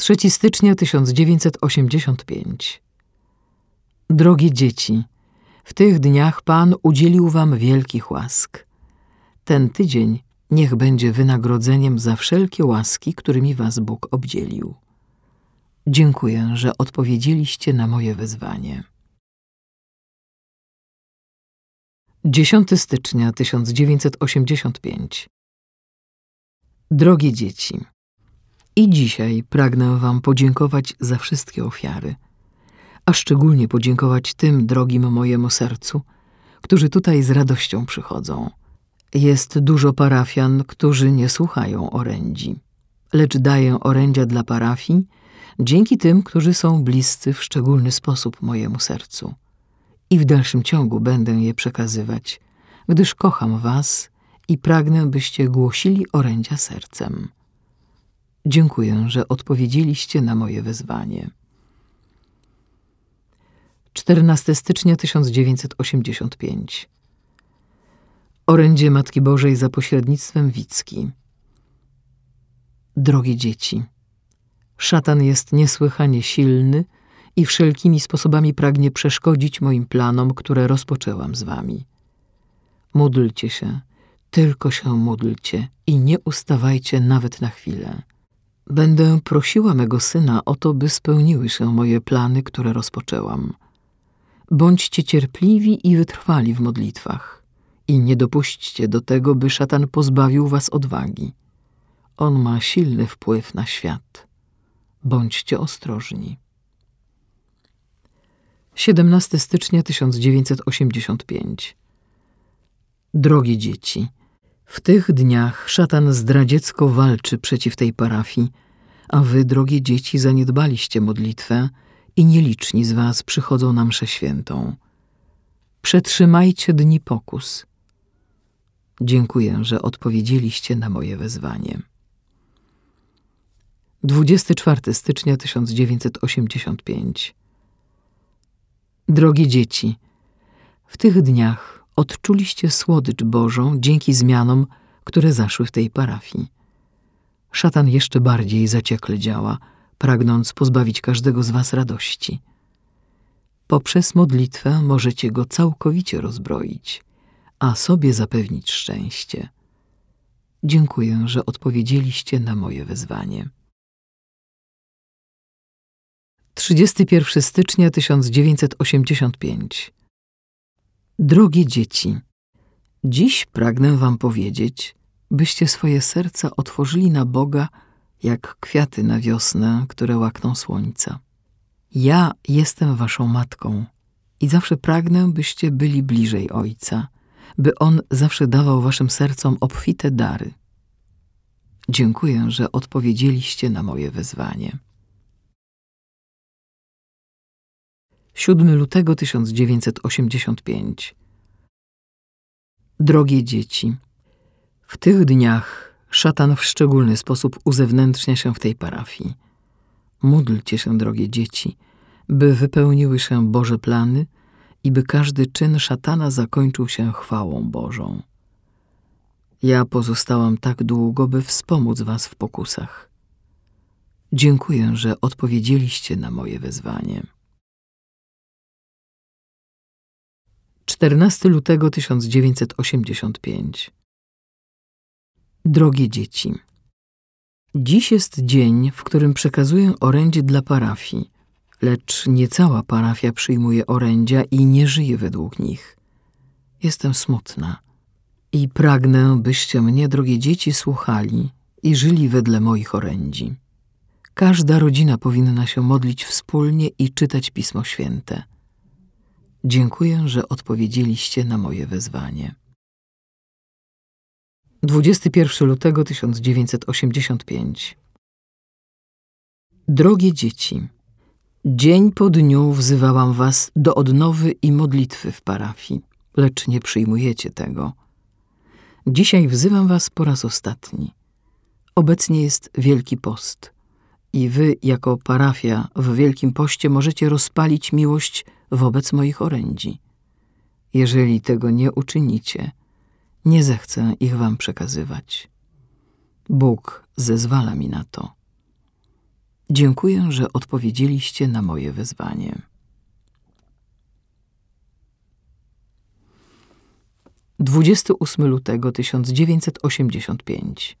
3 stycznia 1985 Drogie dzieci, w tych dniach Pan udzielił wam wielkich łask. Ten tydzień niech będzie wynagrodzeniem za wszelkie łaski, którymi was Bóg obdzielił. Dziękuję, że odpowiedzieliście na moje wezwanie. 10 stycznia 1985 Drogie dzieci, i dzisiaj pragnę Wam podziękować za wszystkie ofiary, a szczególnie podziękować tym drogim mojemu sercu, którzy tutaj z radością przychodzą. Jest dużo parafian, którzy nie słuchają orędzi, lecz daję orędzia dla parafii dzięki tym, którzy są bliscy w szczególny sposób mojemu sercu. I w dalszym ciągu będę je przekazywać, gdyż kocham Was i pragnę, byście głosili orędzia sercem. Dziękuję, że odpowiedzieliście na moje wezwanie. 14 stycznia 1985 Orędzie Matki Bożej za pośrednictwem Wicki Drogie dzieci, szatan jest niesłychanie silny i wszelkimi sposobami pragnie przeszkodzić moim planom, które rozpoczęłam z wami. Módlcie się, tylko się módlcie i nie ustawajcie nawet na chwilę. Będę prosiła mego syna o to, by spełniły się moje plany, które rozpoczęłam. Bądźcie cierpliwi i wytrwali w modlitwach i nie dopuśćcie do tego, by szatan pozbawił was odwagi. On ma silny wpływ na świat. Bądźcie ostrożni. 17 stycznia 1985 Drogie dzieci, w tych dniach szatan zdradziecko walczy przeciw tej parafii, a wy, drogie dzieci, zaniedbaliście modlitwę i nieliczni z was przychodzą na mszę świętą. Przetrzymajcie dni pokus. Dziękuję, że odpowiedzieliście na moje wezwanie. 24 stycznia 1985 Drogie dzieci, w tych dniach odczuliście słodycz Bożą dzięki zmianom, które zaszły w tej parafii. Szatan jeszcze bardziej zaciekle działa, pragnąc pozbawić każdego z was radości. Poprzez modlitwę możecie go całkowicie rozbroić, a sobie zapewnić szczęście. Dziękuję, że odpowiedzieliście na moje wezwanie. 31 stycznia 1985 Drogie dzieci, dziś pragnę wam powiedzieć, byście swoje serca otworzyli na Boga jak kwiaty na wiosnę, które łakną słońca. Ja jestem waszą matką i zawsze pragnę, byście byli bliżej Ojca, by On zawsze dawał waszym sercom obfite dary. Dziękuję, że odpowiedzieliście na moje wezwanie. 7 lutego 1985 Drogie dzieci, w tych dniach szatan w szczególny sposób uzewnętrznia się w tej parafii. Módlcie się, drogie dzieci, by wypełniły się Boże plany i by każdy czyn szatana zakończył się chwałą Bożą. Ja pozostałam tak długo, by wspomóc was w pokusach. Dziękuję, że odpowiedzieliście na moje wezwanie. 14 lutego 1985 Drogie dzieci, dziś jest dzień, w którym przekazuję orędzie dla parafii, lecz nie cała parafia przyjmuje orędzia i nie żyje według nich. Jestem smutna i pragnę, byście mnie, drogie dzieci, słuchali i żyli wedle moich orędzi. Każda rodzina powinna się modlić wspólnie i czytać Pismo Święte. Dziękuję, że odpowiedzieliście na moje wezwanie. 21 lutego 1985 Drogie dzieci, dzień po dniu wzywałam was do odnowy i modlitwy w parafii, lecz nie przyjmujecie tego. Dzisiaj wzywam was po raz ostatni. Obecnie jest Wielki Post i wy, jako parafia w Wielkim Poście, możecie rozpalić miłość wobec moich orędzi. Jeżeli tego nie uczynicie, nie zechcę ich wam przekazywać. Bóg zezwala mi na to. Dziękuję, że odpowiedzieliście na moje wezwanie. Dwudziesty ósmy lutego tysiąc dziewięćset osiemdziesiąt pięć.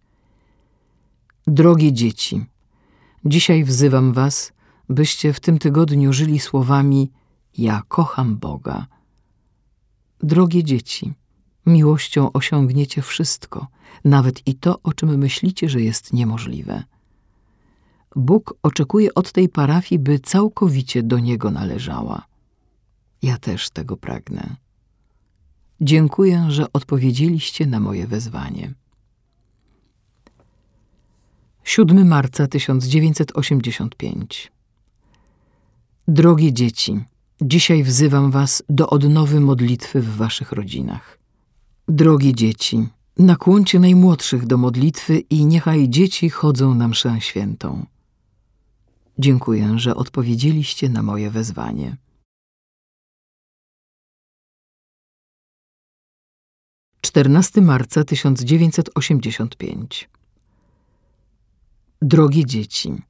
Drogie dzieci, dzisiaj wzywam was, byście w tym tygodniu żyli słowami Ja kocham Boga. Drogie dzieci, miłością osiągniecie wszystko, nawet i to, o czym myślicie, że jest niemożliwe. Bóg oczekuje od tej parafii, by całkowicie do Niego należała. Ja też tego pragnę. Dziękuję, że odpowiedzieliście na moje wezwanie. 7 marca 1985 Drogie dzieci, dzisiaj wzywam was do odnowy modlitwy w waszych rodzinach. Drogie dzieci, nakłoncie najmłodszych do modlitwy i niechaj dzieci chodzą na mszę świętą. Dziękuję, że odpowiedzieliście na moje wezwanie. Czternasty marca 1985 Drogie dzieci,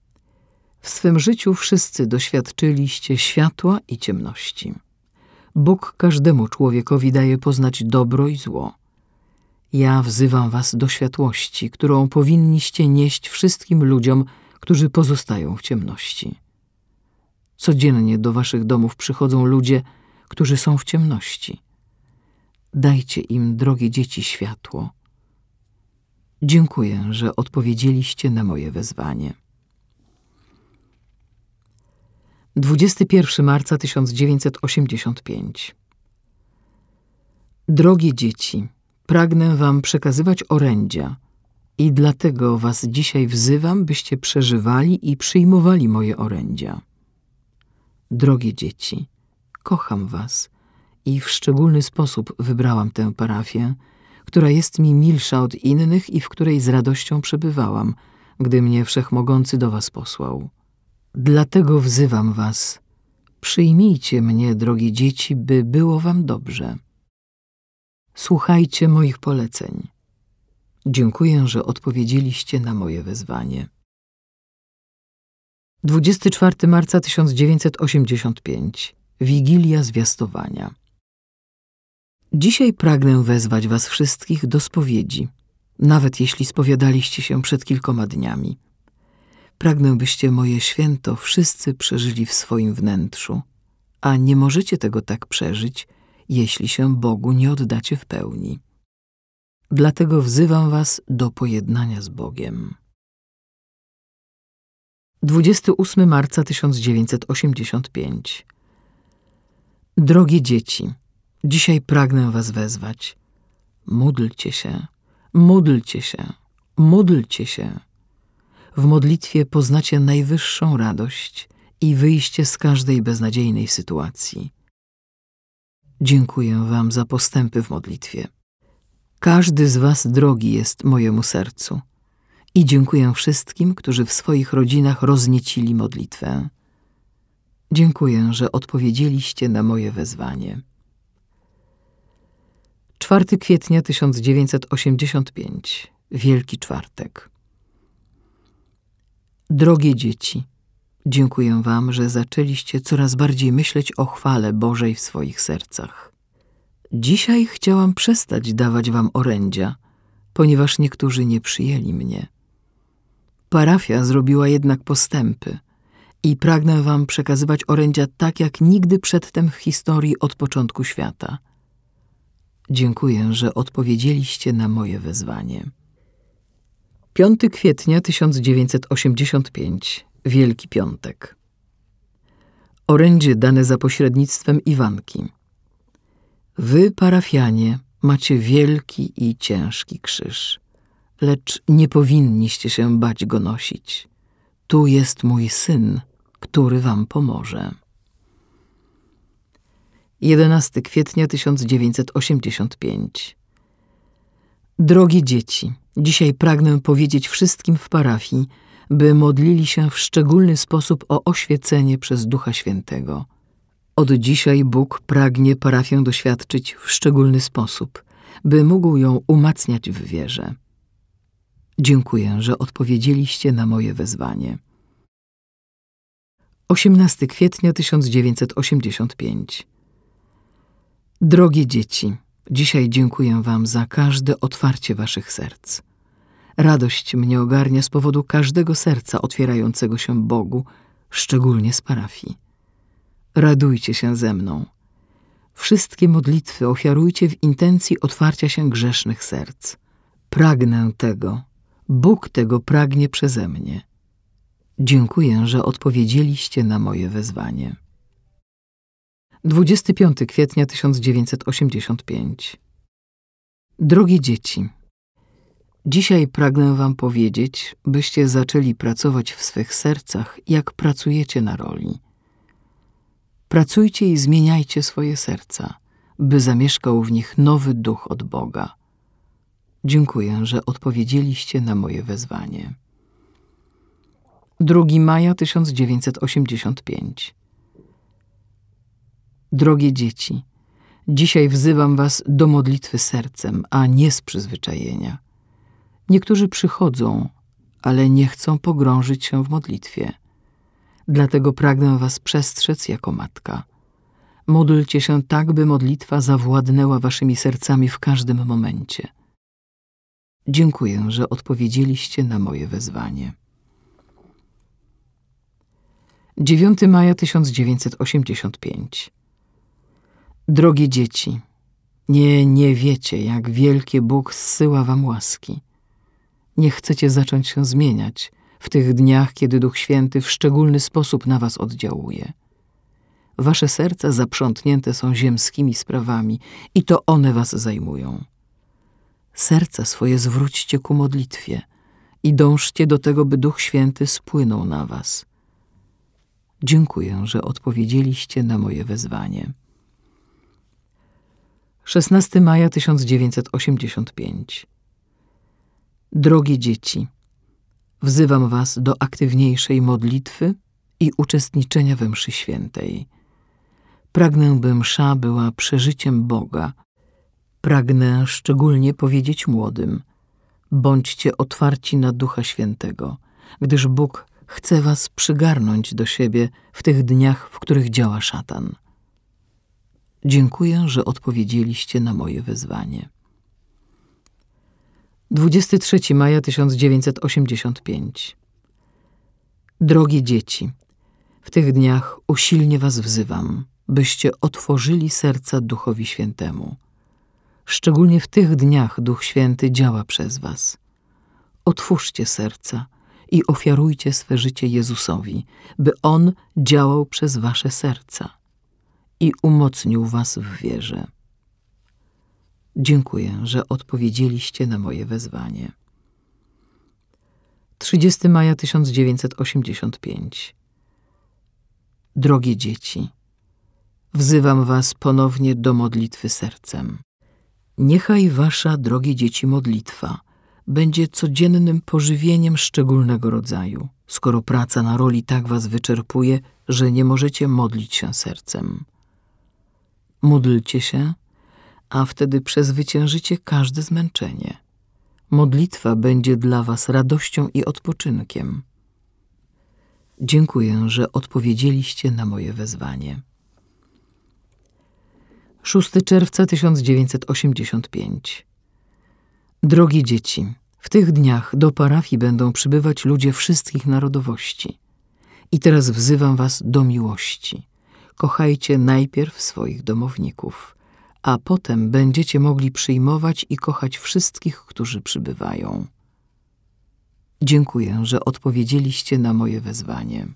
w swym życiu wszyscy doświadczyliście światła i ciemności. Bóg każdemu człowiekowi daje poznać dobro i zło. Ja wzywam was do światłości, którą powinniście nieść wszystkim ludziom, którzy pozostają w ciemności. Codziennie do waszych domów przychodzą ludzie, którzy są w ciemności. Dajcie im, drogie dzieci, światło. Dziękuję, że odpowiedzieliście na moje wezwanie. 21 marca 1985 Drogie dzieci, pragnę wam przekazywać orędzia i dlatego was dzisiaj wzywam, byście przeżywali i przyjmowali moje orędzia. Drogie dzieci, kocham was i w szczególny sposób wybrałam tę parafię, która jest mi milsza od innych i w której z radością przebywałam, gdy mnie Wszechmogący do was posłał. Dlatego wzywam was, przyjmijcie mnie, drogie dzieci, by było wam dobrze. Słuchajcie moich poleceń. Dziękuję, że odpowiedzieliście na moje wezwanie. 24 marca 1985 Wigilia Zwiastowania Dzisiaj pragnę wezwać was wszystkich do spowiedzi, nawet jeśli spowiadaliście się przed kilkoma dniami. Pragnę, byście moje święto wszyscy przeżyli w swoim wnętrzu, a nie możecie tego tak przeżyć, jeśli się Bogu nie oddacie w pełni. Dlatego wzywam was do pojednania z Bogiem. 28 marca 1985 Drogie dzieci, dzisiaj pragnę was wezwać. Módlcie się, módlcie się, módlcie się. W modlitwie poznacie najwyższą radość i wyjście z każdej beznadziejnej sytuacji. Dziękuję wam za postępy w modlitwie. Każdy z was drogi jest mojemu sercu i dziękuję wszystkim, którzy w swoich rodzinach rozniecili modlitwę. Dziękuję, że odpowiedzieliście na moje wezwanie. 4 kwietnia 1985 Wielki Czwartek Drogie dzieci, dziękuję wam, że zaczęliście coraz bardziej myśleć o chwale Bożej w swoich sercach. Dzisiaj chciałam przestać dawać wam orędzia, ponieważ niektórzy nie przyjęli mnie. Parafia zrobiła jednak postępy i pragnę wam przekazywać orędzia tak jak nigdy przedtem w historii od początku świata. Dziękuję, że odpowiedzieliście na moje wezwanie. 5 kwietnia 1985 Wielki Piątek Orędzie dane za pośrednictwem Iwanki Wy, parafianie, macie wielki i ciężki krzyż, lecz nie powinniście się bać go nosić. Tu jest mój syn, który wam pomoże. 11 kwietnia 1985 Drogie dzieci, dzisiaj pragnę powiedzieć wszystkim w parafii, by modlili się w szczególny sposób o oświecenie przez Ducha Świętego. Od dzisiaj Bóg pragnie parafię doświadczyć w szczególny sposób, by mógł ją umacniać w wierze. Dziękuję, że odpowiedzieliście na moje wezwanie. 18 kwietnia 1985 Drogie dzieci, dzisiaj dziękuję Wam za każde otwarcie Waszych serc. Radość mnie ogarnia z powodu każdego serca otwierającego się Bogu, szczególnie z parafii. Radujcie się ze mną. Wszystkie modlitwy ofiarujcie w intencji otwarcia się grzesznych serc. Pragnę tego. Bóg tego pragnie przeze mnie. Dziękuję, że odpowiedzieliście na moje wezwanie. 25 kwietnia 1985 Drogie dzieci, dzisiaj pragnę wam powiedzieć, byście zaczęli pracować w swych sercach, jak pracujecie na roli. Pracujcie i zmieniajcie swoje serca, by zamieszkał w nich nowy duch od Boga. Dziękuję, że odpowiedzieliście na moje wezwanie. 2 maja 1985 Drogie dzieci, dzisiaj wzywam was do modlitwy sercem, a nie z przyzwyczajenia. Niektórzy przychodzą, ale nie chcą pogrążyć się w modlitwie. Dlatego pragnę was przestrzec jako matka. Módlcie się tak, by modlitwa zawładnęła waszymi sercami w każdym momencie. Dziękuję, że odpowiedzieliście na moje wezwanie. 9 maja 1985 Drogie dzieci, nie, nie wiecie, jak wielkie Bóg zsyła wam łaski. Nie chcecie zacząć się zmieniać w tych dniach, kiedy Duch Święty w szczególny sposób na was oddziałuje. Wasze serca zaprzątnięte są ziemskimi sprawami i to one was zajmują. Serca swoje zwróćcie ku modlitwie i dążcie do tego, by Duch Święty spłynął na was. Dziękuję, że odpowiedzieliście na moje wezwanie. 16 maja 1985 Drogie dzieci, wzywam was do aktywniejszej modlitwy i uczestniczenia we mszy świętej. Pragnę, by msza była przeżyciem Boga. Pragnę szczególnie powiedzieć młodym, bądźcie otwarci na Ducha Świętego, gdyż Bóg chce was przygarnąć do siebie w tych dniach, w których działa szatan. Dziękuję, że odpowiedzieliście na moje wezwanie. 23 maja 1985 Drogie dzieci, w tych dniach usilnie was wzywam, byście otworzyli serca Duchowi Świętemu. Szczególnie w tych dniach Duch Święty działa przez was. Otwórzcie serca i ofiarujcie swe życie Jezusowi, by On działał przez wasze serca i umocnił was w wierze. Dziękuję, że odpowiedzieliście na moje wezwanie. 30 maja 1985 Drogie dzieci, wzywam was ponownie do modlitwy sercem. Niechaj wasza, drogie dzieci, modlitwa będzie codziennym pożywieniem szczególnego rodzaju, skoro praca na roli tak was wyczerpuje, że nie możecie modlić się sercem. Módlcie się, a wtedy przezwyciężycie każde zmęczenie. Modlitwa będzie dla was radością i odpoczynkiem. Dziękuję, że odpowiedzieliście na moje wezwanie. 6 czerwca 1985 Drogie dzieci, w tych dniach do parafii będą przybywać ludzie wszystkich narodowości. I teraz wzywam was do miłości. Kochajcie najpierw swoich domowników, a potem będziecie mogli przyjmować i kochać wszystkich, którzy przybywają. Dziękuję, że odpowiedzieliście na moje wezwanie.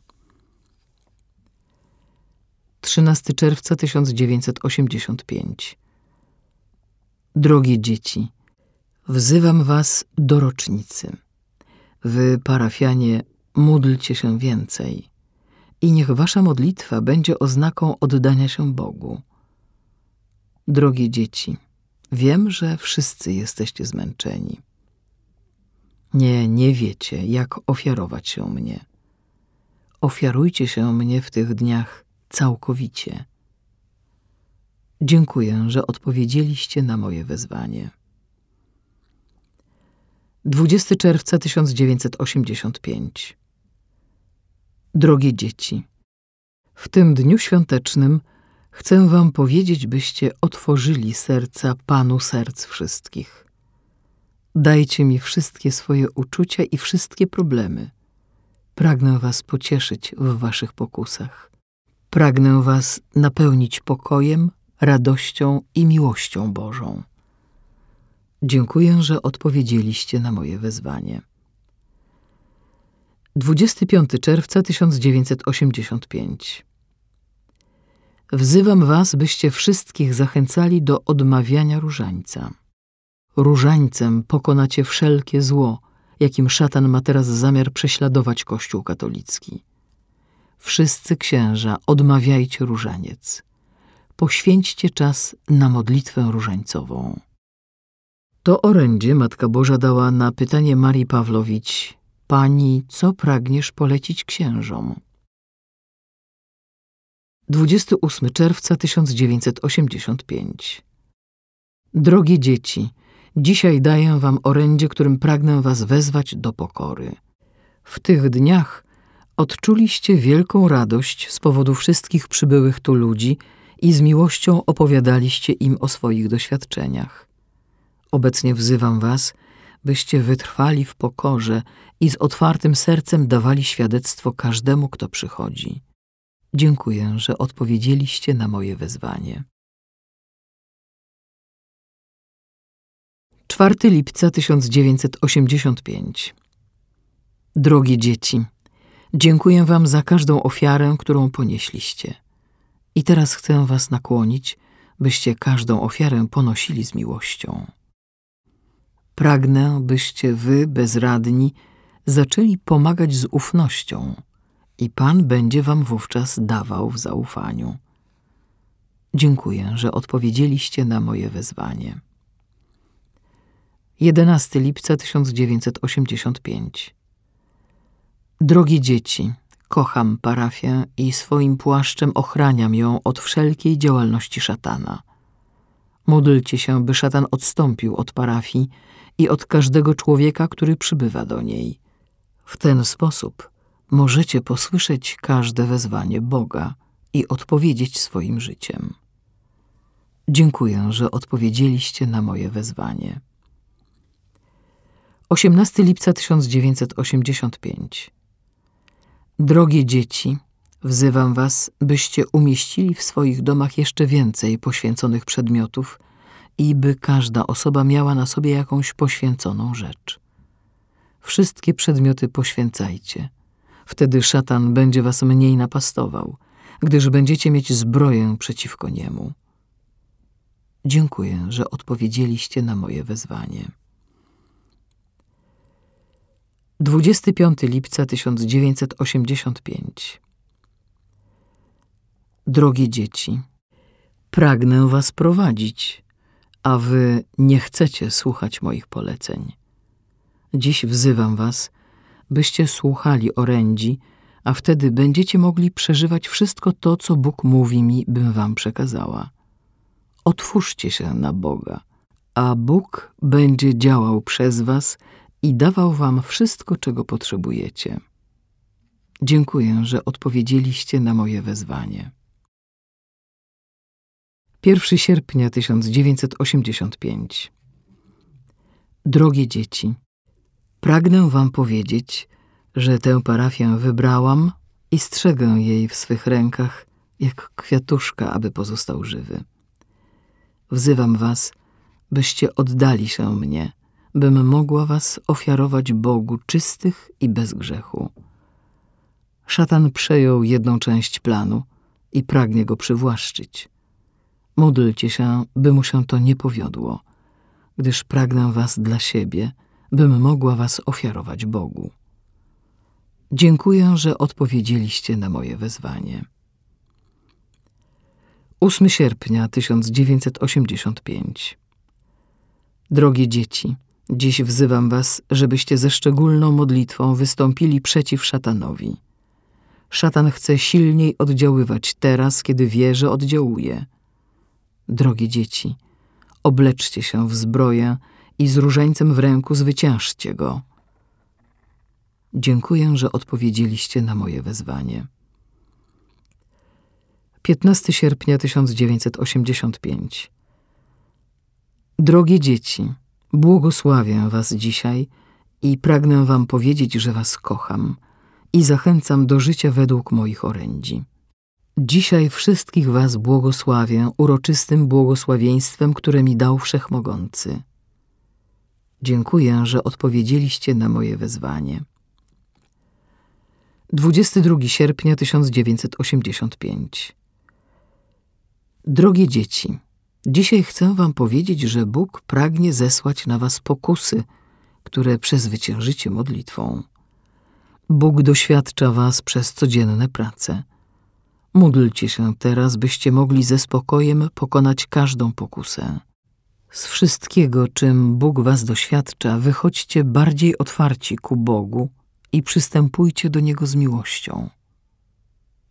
13 czerwca 1985 Drogie dzieci, wzywam was do rocznicy. Wy, parafianie, módlcie się więcej i niech wasza modlitwa będzie oznaką oddania się Bogu. Drogie dzieci, wiem, że wszyscy jesteście zmęczeni. Nie, nie wiecie, jak ofiarować się mnie. Ofiarujcie się mnie w tych dniach całkowicie. Dziękuję, że odpowiedzieliście na moje wezwanie. 20 czerwca 1985 Drogie dzieci, W tym dniu świątecznym chcę wam powiedzieć, byście otworzyli serca Panu serc wszystkich. Dajcie mi wszystkie swoje uczucia i wszystkie problemy. Pragnę was pocieszyć w waszych pokusach. Pragnę was napełnić pokojem, radością i miłością Bożą. Dziękuję, że odpowiedzieliście na moje wezwanie. 25 czerwca 1985 Wzywam was, byście wszystkich zachęcali do odmawiania różańca. Różańcem pokonacie wszelkie zło, jakim szatan ma teraz zamiar prześladować Kościół katolicki. Wszyscy księża, odmawiajcie różaniec. Poświęćcie czas na modlitwę różańcową. To orędzie Matka Boża dała na pytanie Marii Pawlowicz: Pani, co pragniesz polecić księżom? 28 czerwca 1985 Drogie dzieci, dzisiaj daję wam orędzie, którym pragnę was wezwać do pokory. W tych dniach odczuliście wielką radość z powodu wszystkich przybyłych tu ludzi i z miłością opowiadaliście im o swoich doświadczeniach. Obecnie wzywam was, byście wytrwali w pokorze i z otwartym sercem dawali świadectwo każdemu, kto przychodzi. Dziękuję, że odpowiedzieliście na moje wezwanie. 4 lipca 1985 Drogie dzieci, dziękuję wam za każdą ofiarę, którą ponieśliście. I teraz chcę was nakłonić, byście każdą ofiarę ponosili z miłością. Pragnę, byście wy, bezradni, zaczęli pomagać z ufnością i Pan będzie wam wówczas dawał w zaufaniu. Dziękuję, że odpowiedzieliście na moje wezwanie. 11 lipca 1985 Drogie dzieci, kocham parafię i swoim płaszczem ochraniam ją od wszelkiej działalności szatana. Módlcie się, by szatan odstąpił od parafii i od każdego człowieka, który przybywa do niej. W ten sposób możecie posłyszeć każde wezwanie Boga i odpowiedzieć swoim życiem. Dziękuję, że odpowiedzieliście na moje wezwanie. 18 lipca 1985 Drogie dzieci, wzywam was, byście umieścili w swoich domach jeszcze więcej poświęconych przedmiotów i by każda osoba miała na sobie jakąś poświęconą rzecz. Wszystkie przedmioty poświęcajcie. Wtedy szatan będzie was mniej napastował, gdyż będziecie mieć zbroję przeciwko niemu. Dziękuję, że odpowiedzieliście na moje wezwanie. 25 lipca 1985 Drogie dzieci, pragnę was prowadzić, a wy nie chcecie słuchać moich poleceń. Dziś wzywam was, byście słuchali orędzi, a wtedy będziecie mogli przeżywać wszystko to, co Bóg mówi mi, bym wam przekazała. Otwórzcie się na Boga, a Bóg będzie działał przez was i dawał wam wszystko, czego potrzebujecie. Dziękuję, że odpowiedzieliście na moje wezwanie. 1 sierpnia 1985 Drogie dzieci, pragnę wam powiedzieć, że tę parafię wybrałam i strzegę jej w swych rękach, jak kwiatuszka, aby pozostał żywy. Wzywam was, byście oddali się mnie, bym mogła was ofiarować Bogu czystych i bez grzechu. Szatan przejął jedną część planu i pragnie go przywłaszczyć. Módlcie się, by mu się to nie powiodło, gdyż pragnę was dla siebie, bym mogła was ofiarować Bogu. Dziękuję, że odpowiedzieliście na moje wezwanie. 8 sierpnia 1985 Drogie dzieci, dziś wzywam was, żebyście ze szczególną modlitwą wystąpili przeciw szatanowi. Szatan chce silniej oddziaływać teraz, kiedy wie, że oddziałuje. Drogie dzieci, obleczcie się w zbroję i z różańcem w ręku zwyciężcie go. Dziękuję, że odpowiedzieliście na moje wezwanie. 15 sierpnia 1985 Drogie dzieci, błogosławię was dzisiaj i pragnę wam powiedzieć, że was kocham i zachęcam do życia według moich orędzi. Dzisiaj wszystkich was błogosławię uroczystym błogosławieństwem, które mi dał Wszechmogący. Dziękuję, że odpowiedzieliście na moje wezwanie. 22 sierpnia 1985 Drogie dzieci, dzisiaj chcę wam powiedzieć, że Bóg pragnie zesłać na was pokusy, które przezwyciężycie modlitwą. Bóg doświadcza was przez codzienne prace. Módlcie się teraz, byście mogli ze spokojem pokonać każdą pokusę. Z wszystkiego, czym Bóg was doświadcza, wychodźcie bardziej otwarci ku Bogu i przystępujcie do Niego z miłością.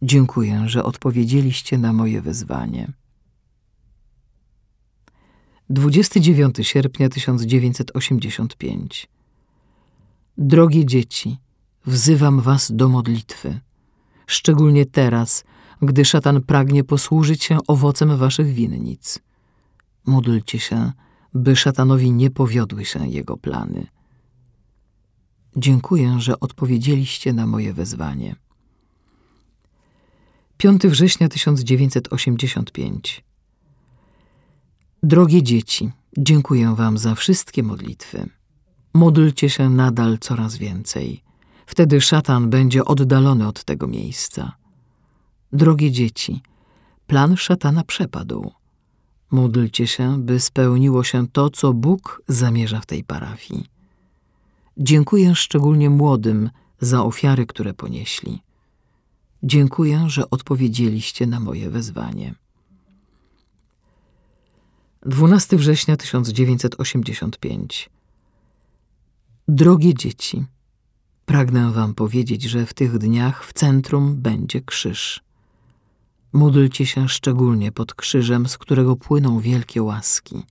Dziękuję, że odpowiedzieliście na moje wezwanie. 29 sierpnia 1985 Drogie dzieci, wzywam was do modlitwy, szczególnie teraz, gdy szatan pragnie posłużyć się owocem waszych winnic. Módlcie się, by szatanowi nie powiodły się jego plany. Dziękuję, że odpowiedzieliście na moje wezwanie. 5 września 1985 Drogie dzieci, dziękuję wam za wszystkie modlitwy. Módlcie się nadal coraz więcej. Wtedy szatan będzie oddalony od tego miejsca. Drogie dzieci, plan szatana przepadł. Módlcie się, by spełniło się to, co Bóg zamierza w tej parafii. Dziękuję szczególnie młodym za ofiary, które ponieśli. Dziękuję, że odpowiedzieliście na moje wezwanie. 12 września 1985 Drogie dzieci, pragnę wam powiedzieć, że w tych dniach w centrum będzie krzyż. Módlcie się szczególnie pod krzyżem, z którego płyną wielkie łaski.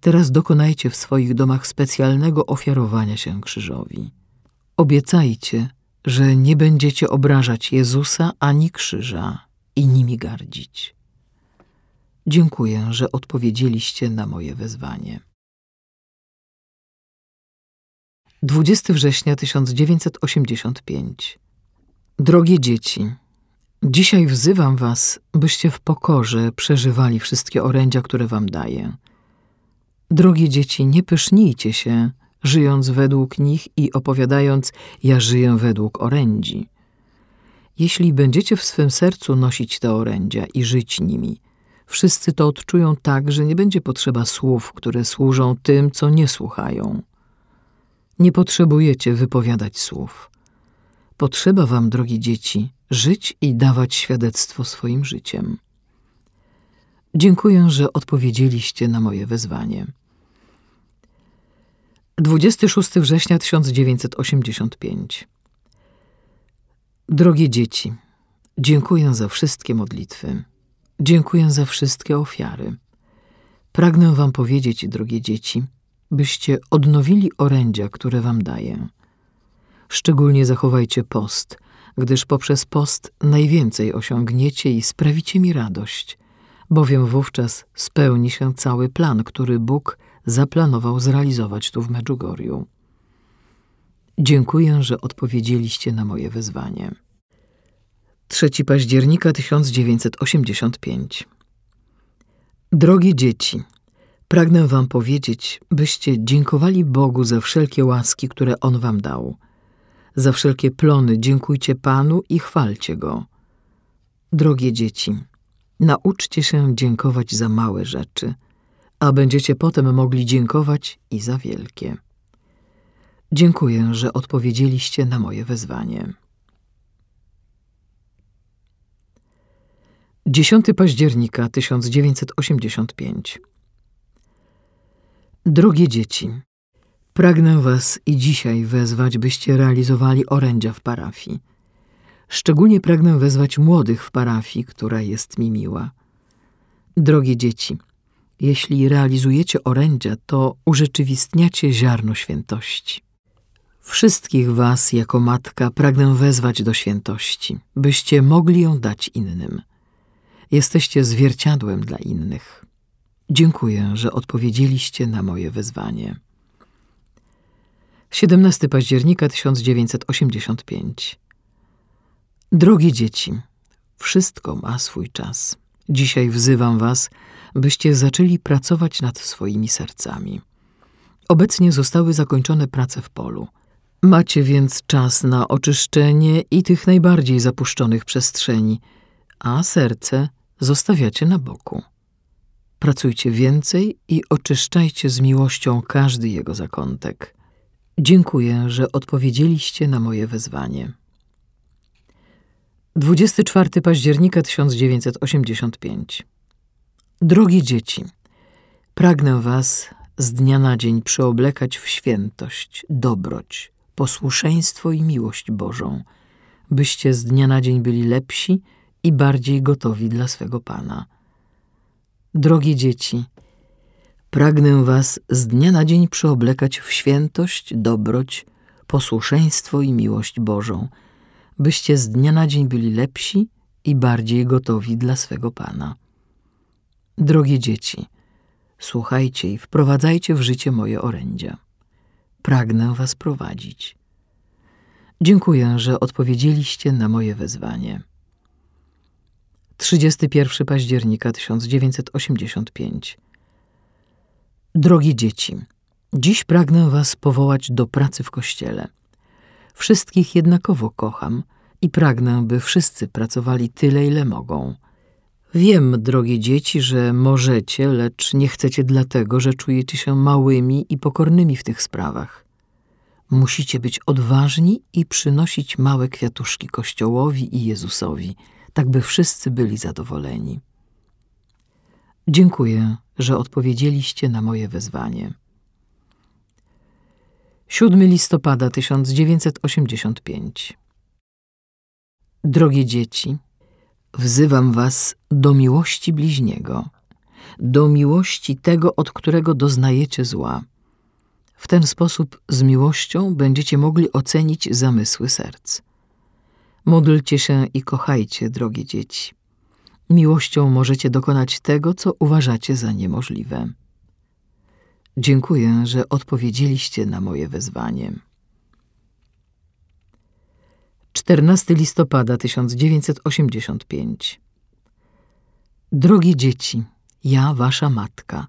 Teraz dokonajcie w swoich domach specjalnego ofiarowania się krzyżowi. Obiecajcie, że nie będziecie obrażać Jezusa ani krzyża i nimi gardzić. Dziękuję, że odpowiedzieliście na moje wezwanie. 20 września 1985 Drogie dzieci, dzisiaj wzywam was, byście w pokorze przeżywali wszystkie orędzia, które wam daję. Drogie dzieci, nie pysznijcie się, żyjąc według nich i opowiadając, ja żyję według orędzi. Jeśli będziecie w swym sercu nosić te orędzia i żyć nimi, wszyscy to odczują tak, że nie będzie potrzeba słów, które służą tym, co nie słuchają. Nie potrzebujecie wypowiadać słów. Potrzeba wam, drogie dzieci, żyć i dawać świadectwo swoim życiem. Dziękuję, że odpowiedzieliście na moje wezwanie. 26 września 1985 Drogie dzieci, dziękuję za wszystkie modlitwy. Dziękuję za wszystkie ofiary. Pragnę wam powiedzieć, drogie dzieci, byście odnowili orędzia, które wam daję. Szczególnie zachowajcie post, gdyż poprzez post najwięcej osiągniecie i sprawicie mi radość, bowiem wówczas spełni się cały plan, który Bóg zaplanował zrealizować tu w Medjugorju. Dziękuję, że odpowiedzieliście na moje wezwanie. 3 października 1985 Drogie dzieci, pragnę wam powiedzieć, byście dziękowali Bogu za wszelkie łaski, które On wam dał. Za wszelkie plony dziękujcie Panu i chwalcie Go. Drogie dzieci, nauczcie się dziękować za małe rzeczy – a będziecie potem mogli dziękować i za wielkie. Dziękuję, że odpowiedzieliście na moje wezwanie. 10 października 1985 Drogie dzieci, pragnę was i dzisiaj wezwać, byście realizowali orędzia w parafii. Szczególnie pragnę wezwać młodych w parafii, która jest mi miła. Drogie dzieci, jeśli realizujecie orędzia, to urzeczywistniacie ziarno świętości. Wszystkich was jako matka pragnę wezwać do świętości, byście mogli ją dać innym. Jesteście zwierciadłem dla innych. Dziękuję, że odpowiedzieliście na moje wezwanie. 17 października 1985 Drogie dzieci, wszystko ma swój czas. Dzisiaj wzywam was, byście zaczęli pracować nad swoimi sercami. Obecnie zostały zakończone prace w polu. Macie więc czas na oczyszczenie i tych najbardziej zapuszczonych przestrzeni, a serce zostawiacie na boku. Pracujcie więcej i oczyszczajcie z miłością każdy jego zakątek. Dziękuję, że odpowiedzieliście na moje wezwanie. 24 października 1985 Drogie dzieci, pragnę was z dnia na dzień przyoblekać w świętość, dobroć, posłuszeństwo i miłość Bożą, byście z dnia na dzień byli lepsi i bardziej gotowi dla swego Pana. Drogie dzieci, pragnę was z dnia na dzień przyoblekać w świętość, dobroć, posłuszeństwo i miłość Bożą, byście z dnia na dzień byli lepsi i bardziej gotowi dla swego Pana. Drogie dzieci, słuchajcie i wprowadzajcie w życie moje orędzia. Pragnę was prowadzić. Dziękuję, że odpowiedzieliście na moje wezwanie. 31 października 1985 Drogie dzieci, dziś pragnę was powołać do pracy w kościele. Wszystkich jednakowo kocham i pragnę, by wszyscy pracowali tyle, ile mogą. Wiem, drogie dzieci, że możecie, lecz nie chcecie dlatego, że czujecie się małymi i pokornymi w tych sprawach. Musicie być odważni i przynosić małe kwiatuszki Kościołowi i Jezusowi, tak by wszyscy byli zadowoleni. Dziękuję, że odpowiedzieliście na moje wezwanie. 7 listopada 1985 Drogie dzieci, wzywam was do miłości bliźniego, do miłości tego, od którego doznajecie zła. W ten sposób z miłością będziecie mogli ocenić zamysły serc. Módlcie się i kochajcie, drogie dzieci. Miłością możecie dokonać tego, co uważacie za niemożliwe. Dziękuję, że odpowiedzieliście na moje wezwanie. 14 listopada 1985 Drogie dzieci, ja, wasza matka,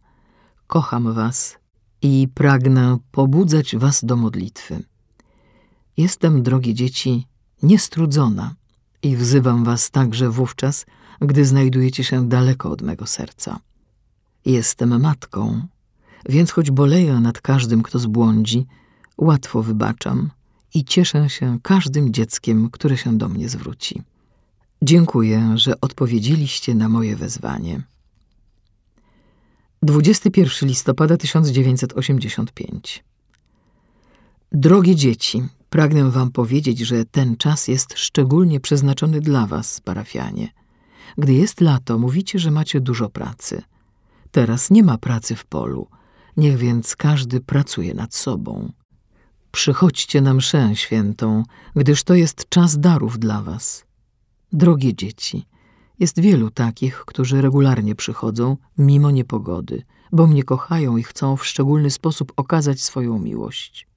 kocham was i pragnę pobudzać was do modlitwy. Jestem, drogie dzieci, niestrudzona i wzywam was także wówczas, gdy znajdujecie się daleko od mego serca. Jestem matką, więc choć boleję nad każdym, kto zbłądzi, łatwo wybaczam i cieszę się każdym dzieckiem, które się do mnie zwróci. Dziękuję, że odpowiedzieliście na moje wezwanie. 21 listopada 1985 Drogie dzieci, pragnę wam powiedzieć, że ten czas jest szczególnie przeznaczony dla was, parafianie. Gdy jest lato, mówicie, że macie dużo pracy. Teraz nie ma pracy w polu, niech więc każdy pracuje nad sobą. Przychodźcie na mszę świętą, gdyż to jest czas darów dla was. Drogie dzieci, jest wielu takich, którzy regularnie przychodzą, mimo niepogody, bo mnie kochają i chcą w szczególny sposób okazać swoją miłość.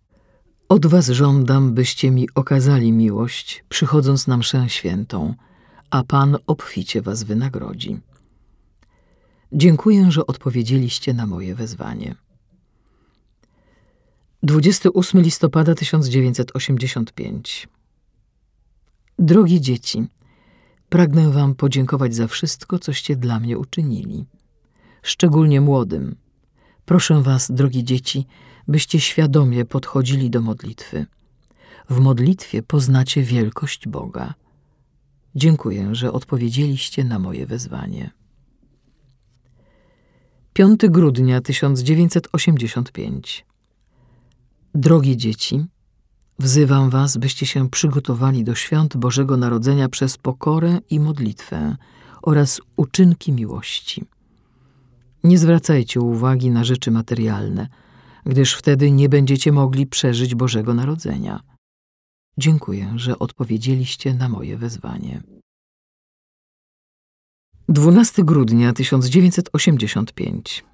Od was żądam, byście mi okazali miłość, przychodząc na mszę świętą, a Pan obficie was wynagrodzi. Dziękuję, że odpowiedzieliście na moje wezwanie. 28 listopada 1985 Drogie dzieci, pragnę wam podziękować za wszystko, coście dla mnie uczynili. Szczególnie młodym. Proszę was, drogie dzieci, byście świadomie podchodzili do modlitwy. W modlitwie poznacie wielkość Boga. Dziękuję, że odpowiedzieliście na moje wezwanie. 5 grudnia 1985 Drogie dzieci, wzywam was, byście się przygotowali do świąt Bożego Narodzenia przez pokorę i modlitwę oraz uczynki miłości. Nie zwracajcie uwagi na rzeczy materialne, gdyż wtedy nie będziecie mogli przeżyć Bożego Narodzenia. Dziękuję, że odpowiedzieliście na moje wezwanie. 12 grudnia 1985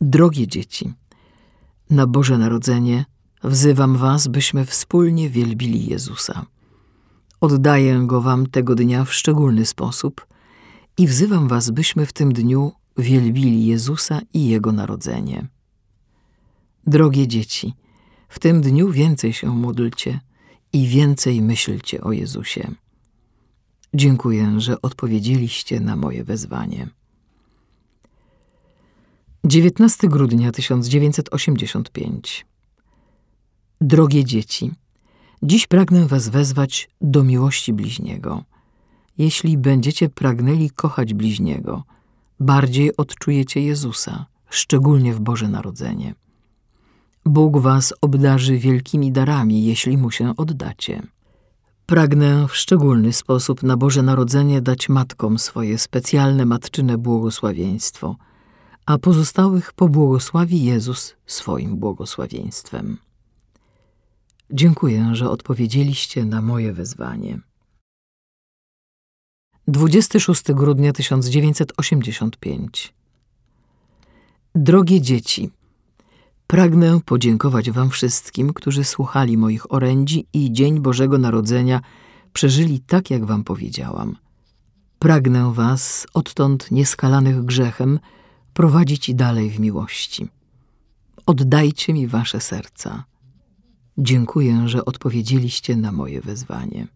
Drogie dzieci, na Boże Narodzenie wzywam was, byśmy wspólnie wielbili Jezusa. Oddaję Go wam tego dnia w szczególny sposób i wzywam was, byśmy w tym dniu wielbili Jezusa i Jego Narodzenie. Drogie dzieci, w tym dniu więcej się módlcie i więcej myślcie o Jezusie. Dziękuję, że odpowiedzieliście na moje wezwanie. 19 grudnia 1985 Drogie dzieci, dziś pragnę was wezwać do miłości bliźniego. Jeśli będziecie pragnęli kochać bliźniego, bardziej odczujecie Jezusa, szczególnie w Boże Narodzenie. Bóg was obdarzy wielkimi darami, jeśli mu się oddacie. Pragnę w szczególny sposób na Boże Narodzenie dać matkom swoje specjalne matczyne błogosławieństwo, a pozostałych pobłogosławi Jezus swoim błogosławieństwem. Dziękuję, że odpowiedzieliście na moje wezwanie. 26 grudnia 1985 Drogie dzieci, pragnę podziękować Wam wszystkim, którzy słuchali moich orędzi i Dzień Bożego Narodzenia przeżyli tak, jak Wam powiedziałam. Pragnę Was, odtąd nieskalanych grzechem, prowadzić dalej w miłości. Oddajcie mi Wasze serca. Dziękuję, że odpowiedzieliście na moje wezwanie.